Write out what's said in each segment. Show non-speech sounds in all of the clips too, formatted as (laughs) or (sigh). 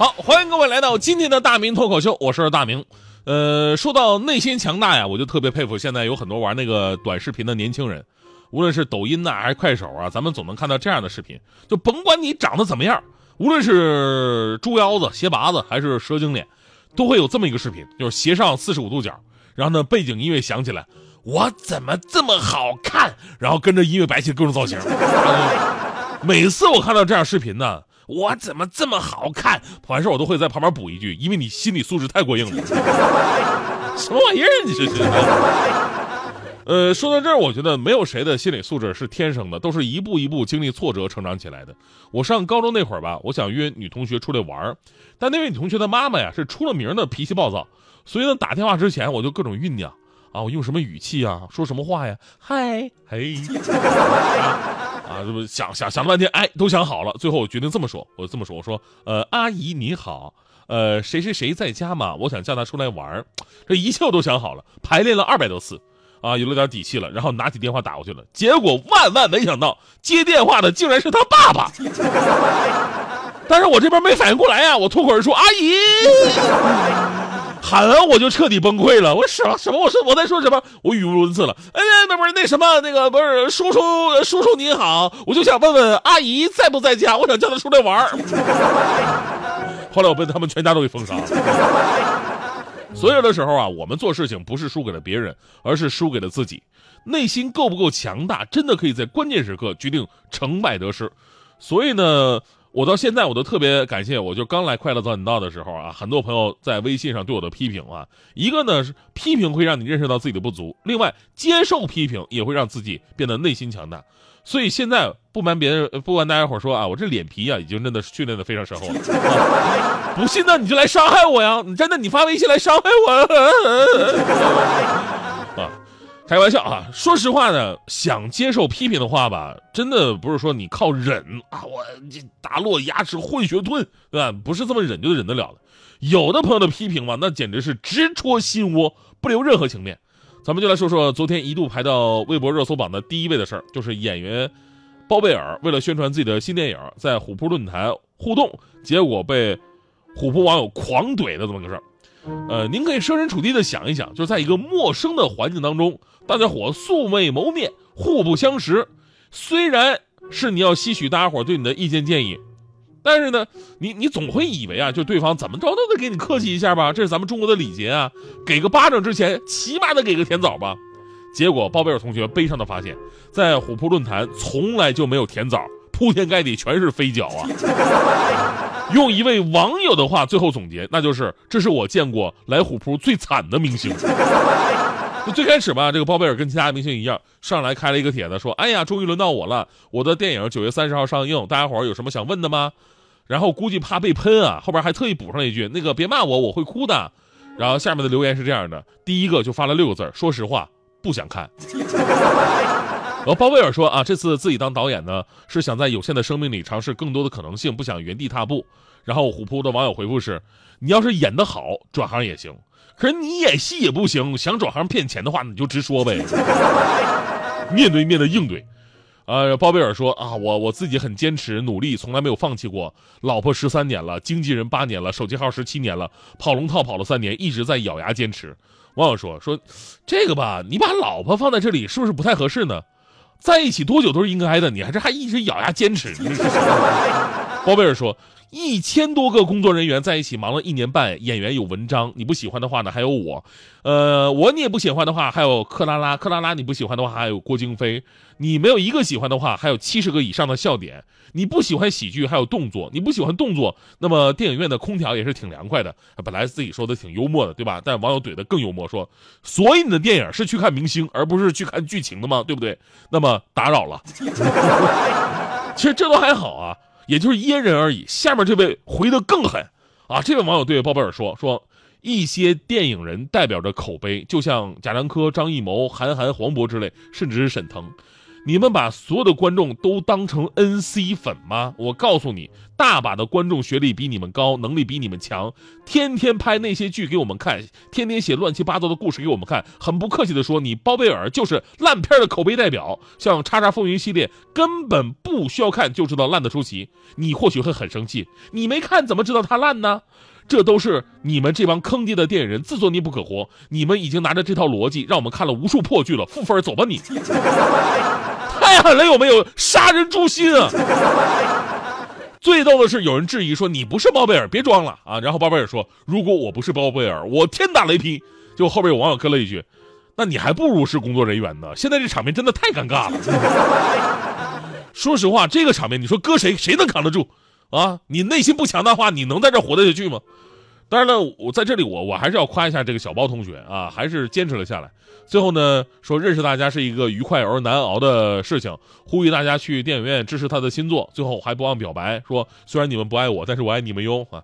好，欢迎各位来到今天的大明脱口秀，我是大明。呃，说到内心强大呀，我就特别佩服现在有很多玩那个短视频的年轻人，无论是抖音呐还是快手啊，咱们总能看到这样的视频。就甭管你长得怎么样，无论是猪腰子、鞋拔子还是蛇精脸，都会有这么一个视频，就是斜上四十五度角，然后呢背景音乐响起来，我怎么这么好看？然后跟着音乐摆起各种造型。(laughs) 每次我看到这样视频呢。我怎么这么好看？完事我都会在旁边补一句，因为你心理素质太过硬了。(laughs) 什么玩意儿？你这是？呃，说到这儿，我觉得没有谁的心理素质是天生的，都是一步一步经历挫折成长起来的。我上高中那会儿吧，我想约女同学出来玩儿但那位女同学的妈妈呀是出了名的脾气暴躁，所以呢打电话之前我就各种酝酿啊，我用什么语气啊，说什么话呀？嗨，嘿。(laughs) 啊，这不想想想了半天，哎，都想好了。最后我决定这么说，我这么说，我说，呃，阿姨你好，呃，谁谁谁在家吗？我想叫他出来玩这一切我都想好了，排练了二百多次，啊，有了点底气了。然后拿起电话打过去了，结果万万没想到，接电话的竟然是他爸爸。(laughs) 但是我这边没反应过来呀，我脱口而出，阿姨。喊完我就彻底崩溃了，我什么什么？我说我在说什么？我语无伦次了。哎呀，那不是那什么，那个不是叔叔叔叔您好，我就想问问阿姨在不在家，我想叫她出来玩 (laughs) 后来我被他们全家都给封杀了。所有的时候啊，我们做事情不是输给了别人，而是输给了自己。内心够不够强大，真的可以在关键时刻决定成败得失。所以呢。我到现在我都特别感谢，我就刚来快乐早点到的时候啊，很多朋友在微信上对我的批评啊，一个呢是批评会让你认识到自己的不足，另外接受批评也会让自己变得内心强大。所以现在不瞒别人，不瞒大家伙说啊，我这脸皮啊已经真的训练的非常深厚了。不信呢你就来伤害我呀，你真的你发微信来伤害我啊。(laughs) 开玩笑啊！说实话呢，想接受批评的话吧，真的不是说你靠忍啊，我这打落牙齿混血吞，对吧？不是这么忍就忍得了的。有的朋友的批评嘛，那简直是直戳心窝，不留任何情面。咱们就来说说昨天一度排到微博热搜榜的第一位的事儿，就是演员包贝尔为了宣传自己的新电影，在虎扑论坛互动，结果被虎扑网友狂怼的这么个事儿。呃，您可以设身处地的想一想，就在一个陌生的环境当中，大家伙素未谋面，互不相识。虽然是你要吸取大家伙对你的意见建议，但是呢，你你总会以为啊，就对方怎么着都得给你客气一下吧，这是咱们中国的礼节啊。给个巴掌之前，起码得给个甜枣吧。结果包贝尔同学悲伤的发现，在虎扑论坛从来就没有甜枣，铺天盖地全是飞脚啊。(laughs) 用一位网友的话最后总结，那就是这是我见过来虎扑最惨的明星。(laughs) 最开始吧，这个包贝尔跟其他明星一样，上来开了一个帖子，说：“哎呀，终于轮到我了，我的电影九月三十号上映，大家伙有什么想问的吗？”然后估计怕被喷啊，后边还特意补上一句：“那个别骂我，我会哭的。”然后下面的留言是这样的，第一个就发了六个字说实话，不想看。然后包贝尔说啊，这次自己当导演呢，是想在有限的生命里尝试更多的可能性，不想原地踏步。然后虎扑的网友回复是：你要是演得好，转行也行；可是你演戏也不行，想转行骗钱的话，你就直说呗。(laughs) 面对面的应对。呃，包贝尔说啊，我我自己很坚持努力，从来没有放弃过。老婆十三年了，经纪人八年了，手机号十七年了，跑龙套跑了三年，一直在咬牙坚持。网友说说，这个吧，你把老婆放在这里是不是不太合适呢？在一起多久都是应该的，你还这还一直咬牙坚持。(laughs) 包贝尔说，一千多个工作人员在一起忙了一年半，演员有文章，你不喜欢的话呢，还有我，呃，我你也不喜欢的话，还有克拉拉，克拉拉你不喜欢的话，还有郭京飞，你没有一个喜欢的话，还有七十个以上的笑点。你不喜欢喜剧，还有动作，你不喜欢动作，那么电影院的空调也是挺凉快的。本来自己说的挺幽默的，对吧？但网友怼的更幽默，说，所以你的电影是去看明星，而不是去看剧情的吗？对不对？那么打扰了。(laughs) 其实这都还好啊。也就是噎人而已。下面这位回的更狠，啊，这位网友对鲍贝尔说说。一些电影人代表着口碑，就像贾樟柯、张艺谋、韩寒、黄渤之类，甚至是沈腾。你们把所有的观众都当成 NC 粉吗？我告诉你，大把的观众学历比你们高，能力比你们强，天天拍那些剧给我们看，天天写乱七八糟的故事给我们看。很不客气的说，你包贝尔就是烂片的口碑代表。像《叉叉风云》系列，根本不需要看就知道烂的出奇。你或许会很生气，你没看怎么知道它烂呢？这都是你们这帮坑爹的电影人自作孽不可活。你们已经拿着这套逻辑让我们看了无数破剧了，负分走吧你！(laughs) 太狠了，有没有杀人诛心啊？最逗的是，有人质疑说你不是包贝尔，别装了啊！然后包贝尔说：“如果我不是包贝尔，我天打雷劈。”就后边有网友跟了一句：“那你还不如是工作人员呢。”现在这场面真的太尴尬了。说实话，这个场面你说搁谁谁能扛得住？啊，你内心不强大的话，你能在这活得下去吗？当然了，我在这里，我我还是要夸一下这个小包同学啊，还是坚持了下来。最后呢，说认识大家是一个愉快而难熬的事情，呼吁大家去电影院支持他的新作。最后还不忘表白说，虽然你们不爱我，但是我爱你们哟啊。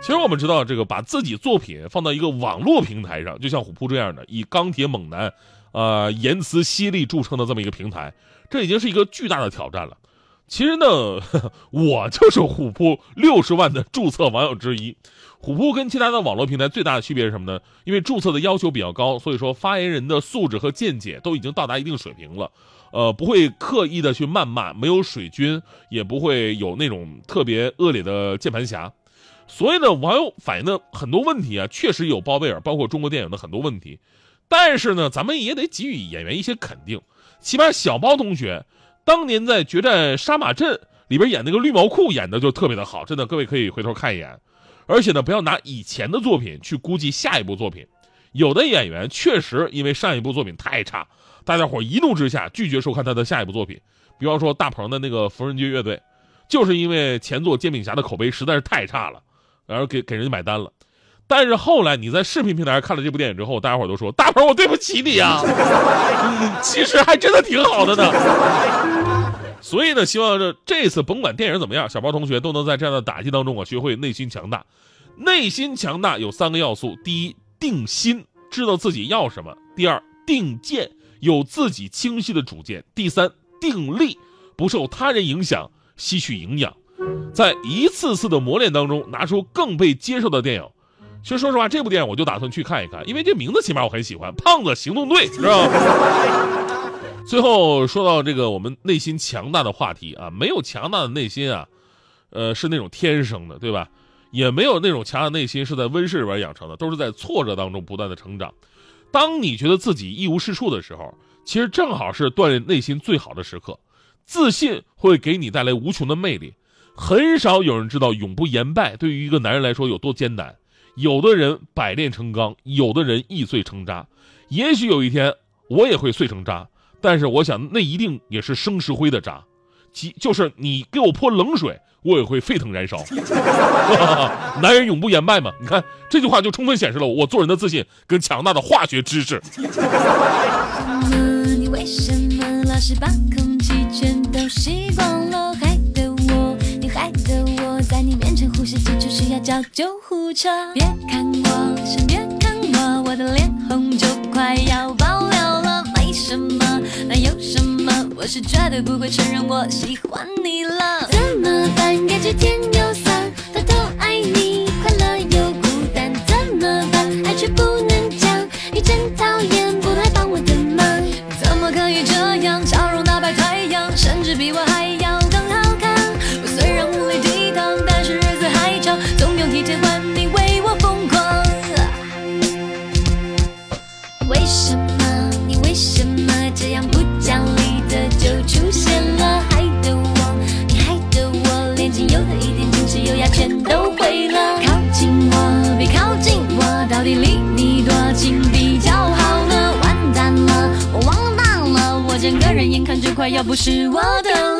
其实我们知道，这个把自己作品放到一个网络平台上，就像虎扑这样的以钢铁猛男，呃，言辞犀利著称的这么一个平台，这已经是一个巨大的挑战了。其实呢，(laughs) 我就是虎扑六十万的注册网友之一。虎扑跟其他的网络平台最大的区别是什么呢？因为注册的要求比较高，所以说发言人的素质和见解都已经到达一定水平了。呃，不会刻意的去谩骂，没有水军，也不会有那种特别恶劣的键盘侠。所以呢，网友反映的很多问题啊，确实有包贝尔，包括中国电影的很多问题。但是呢，咱们也得给予演员一些肯定，起码小包同学。当年在《决战杀马镇》里边演那个绿毛裤演的就特别的好，真的，各位可以回头看一眼。而且呢，不要拿以前的作品去估计下一部作品。有的演员确实因为上一部作品太差，大家伙一怒之下拒绝收看他的下一部作品。比方说大鹏的那个缝纫机乐队，就是因为前作《煎饼侠》的口碑实在是太差了，然后给给人家买单了。但是后来你在视频平台看了这部电影之后，大家伙都说大鹏，我对不起你啊，(laughs) 其实还真的挺好的呢。所以呢，希望这这次甭管电影怎么样，小包同学都能在这样的打击当中啊，学会内心强大。内心强大有三个要素：第一，定心，知道自己要什么；第二，定见，有自己清晰的主见；第三，定力，不受他人影响，吸取营养，在一次次的磨练当中，拿出更被接受的电影。其实说实话，这部电影我就打算去看一看，因为这名字起码我很喜欢，《胖子行动队》，是吧？(laughs) 最后说到这个我们内心强大的话题啊，没有强大的内心啊，呃，是那种天生的，对吧？也没有那种强大的内心是在温室里边养成的，都是在挫折当中不断的成长。当你觉得自己一无是处的时候，其实正好是锻炼内心最好的时刻。自信会给你带来无穷的魅力。很少有人知道永不言败对于一个男人来说有多艰难。有的人百炼成钢，有的人易碎成渣。也许有一天我也会碎成渣，但是我想那一定也是生石灰的渣，即就是你给我泼冷水，我也会沸腾燃烧。(laughs) 男人永不言败嘛？你看这句话就充分显示了我做人的自信跟强大的化学知识。你为什么老是把空气全都吸光了？呼吸急促需要叫救护车。别看我，先别看我，我的脸红就快要爆了了。没什么？那有什么？我是绝对不会承认我喜欢你了。怎么为什么？你为什么这样不讲理的就出现了？害得我，你害得我，连仅有的一点矜持优雅全都毁了。靠近我，别靠近我，到底离你多近比较好呢？完蛋了，我完蛋了，我整个人眼看就快要不是我的